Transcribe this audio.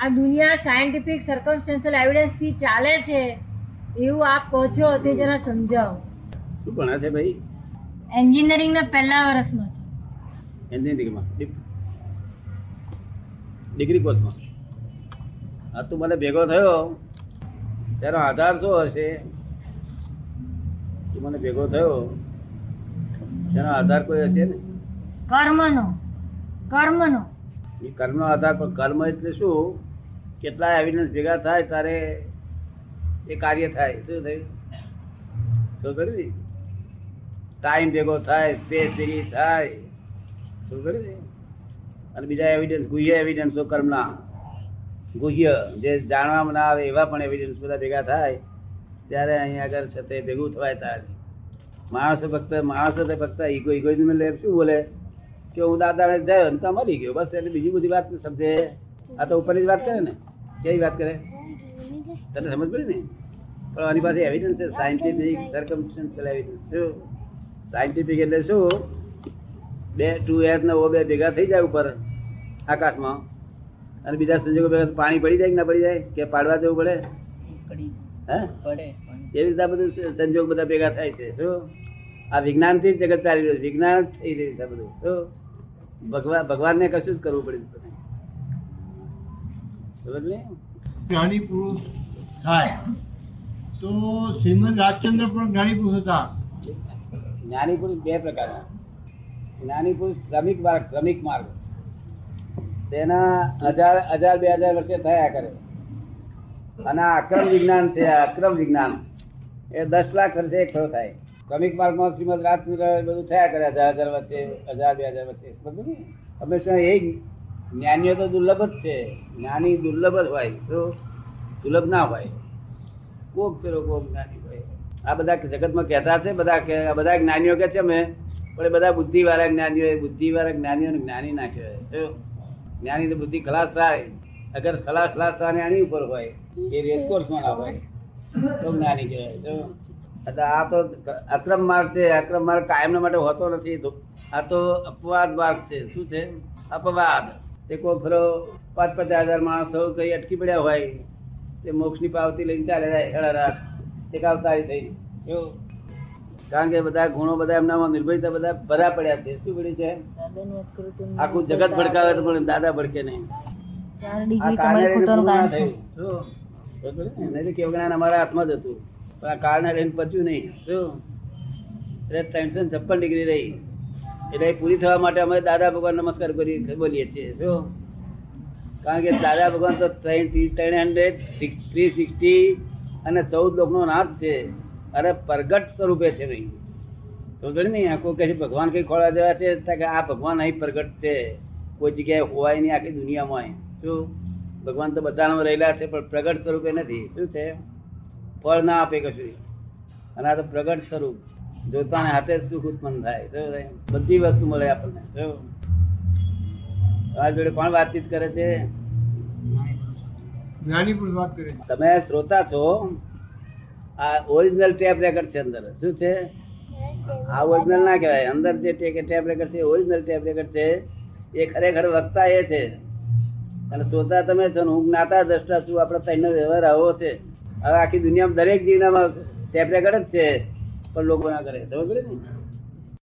આ દુનિયા scientific circumstantial એવિડન્સથી ચાલે છે એવું આપ કહો છો તે જરા સમજાવો. શું ભણા છે ભાઈ? એન્જિનિયરિંગ ના પહેલા વર્ષમાં છે. એન્જિનિયરિંગમાં ડિગ્રી કોર્સમાં. આ તું મને ભેગો થયો. તેનો આધાર શું હશે? તું મને ભેગો થયો. તેનો આધાર કોઈ હશે ને? કર્મનો કર્મનો. એ કર્મનો આધાર, પણ કર્મ એટલે શું? કેટલા એવિડન્સ ભેગા થાય તારે એ કાર્ય થાય. શું થયું? શું કર્યું ટાઈમ ભેગો થાય સ્પેસ ભેગી થાય. શું કર્યું અને બીજા એવિડન્સ ગુહ્ય એવિડન્સો કર્મના? ગુહ્ય. જે જાણવામાં ના આવે એવા પણ એવિડન્સ બધા ભેગા થાય, ત્યારે અહીંયા આગળ છે તે ભેગું થવાય ત્યારે માણસો ફક્ત માણસો ફક્ત ઈગો ઈગોઇઝમ લે શું બોલે? કે હું દાદા જાય અને તો મળી ગયો. બસ એટલે બીજી બધી વાત સમજે. આ તો ઉપરની જ વાત કરે ને. કેવી વાત કરે? તને સમજ પડી ને? પણ આની પાસે એવિડન્સ છે. સાયન્ટિફિક સર્કમસ્ટન્શિયલ એવિડન્સ શું સાયન્ટિફિક એટલે શું? બે ટુ એર ને ઓ બે ભેગા થઈ જાય ઉપર આકાશમાં. અને બીજા સંજોગો ભેગા પાણી પડી જાય કે ના પડી જાય? કે પાડવા જવું પડે? હે? એવી રીતે બધું સંજોગ બધા ભેગા થાય છે. શું? આ વિજ્ઞાનથી જ જગત ચાલી રહ્યું છે. વિજ્ઞાન થઈ રહ્યું છે બધું. શું? ભગવાન ભગવાનને કશું જ કરવું પડ્યું. સમજ ને જ્ઞાની પુરુષ થાય. તો શ્રીમદ રાજચંદ્ર પણ જ્ઞાની પુરુષ હતા. જ્ઞાની પુરુષ બે પ્રકારના. જ્ઞાની પુરુષ શ્રમિક માર્ગ શ્રમિક માર્ગ. તેના હજાર હજાર બે હજાર વર્ષે થયા કરે. અને આ અક્રમ વિજ્ઞાન છે આ અક્રમ વિજ્ઞાન. એ દસ લાખ વર્ષે એક થયો. થાય માર્ગ માર્ગમાં શ્રીમદ રાજચંદ્ર બધું થયા કરે, હજાર હજાર વર્ષે હજાર, બે હજાર વર્ષે બધું હંમેશા એ જ્ઞાનીઓ તો દુર્લભ જ છે. જ્ઞાની દુર્લભ જ હોય. તો સુલભ ના હોય. કોક પેલો કોક જ્ઞાની હોય. આ બધા જગતમાં કહેતા છે, બધા કે બધા જ્ઞાનીઓ કે છે અમે, પણ એ બધા બુદ્ધિ વાળા જ્ઞાનીઓ એ બુદ્ધિવાળા જ્ઞાનીઓને જ્ઞાની ના કહેવાય? જ્ઞાની તો બુદ્ધિ ખલાસ થાય. અગર ખલાસ ખલાસ થવાની આની ઉપર હોય, એ રેસકોર્સમાં ના હોય, તો જ્ઞાની કહેવાય? એટલે આ તો અક્રમ માર્ગ છે અક્રમ માર્ગ કાયમ માટે હોતો નથી. તો આ તો અપવાદ માર્ગ છે. શું છે? અપવાદ. તે કોઈ ખરો પાંચ પચાસ હજાર માણસો કઈ અટકી પડ્યા હોય તે મોક્ષની પાવતી લઈને ચાલે જાય રાત. એક અવતારી થઈ. કારણ કે બધા ગુણો બધા એમનામાં નિર્ભયતા બધા ભરા પડ્યા છે. શું પડ્યું છે? આખું જગત ભડકાવે તો પણ દાદા ભડકે નહીં. આ? નહીં કેવું જ્ઞાન અમારા હાથમાં જ હતું. પણ આ કારણે રહીને પચ્યું નહીં. શું? એટલે ત્રણસો છપ્પન ડિગ્રી રહી. એટલે પૂરી થવા માટે અમે દાદા ભગવાન નમસ્કાર કરી બોલીએ છીએ. શું? કારણ કે દાદા ભગવાન તો ત્રણ હંડ્રેડ થ્રી સિક્સટી અને ચૌદ લોકનો નાથ છે. અરે પ્રગટ સ્વરૂપે છે ભાઈ. તો ને આખો કહે છે ભગવાન કઈ ખોળા જેવા છે? કે આ ભગવાન અહીં પ્રગટ છે. કોઈ જગ્યાએ હોવાય નહીં આખી દુનિયામાં શું? ભગવાન તો બધામાં રહેલા છે, પણ પ્રગટ સ્વરૂપે નથી. શું છે? ફળ ના આપે કશું. અને આ તો પ્રગટ સ્વરૂપ. જોતાને હાથે સુખ ઉત્પન્ન થાય? બધી વસ્તુ મળે આપણને. આ જોડે કોણ વાતચીત કરે છે? જ્ઞાની પુરુષ વાત કરે છે. તમે શ્રોતા છો. આ ઓરિજિનલ ટેપ રેકર્ડ છે અંદર. શું છે? આ ઓરિજિનલ ના કહેવાય. અંદર જે ટેપ રેકર્ડ છે ઓરિજિનલ ટેપ રેકર્ડ છે. એ ખરેખર વક્તા એ છે. અને શ્રોતા તમે છો ને હું જ્ઞાતા દ્રષ્ટા છું. આપણે તૈનો વ્યવહાર આવો છે. હવે આખી દુનિયામાં દરેક જીવનામાં ટેપ રેકર્ડ જ છે, પણ લોકો ના કરે સમજ ને?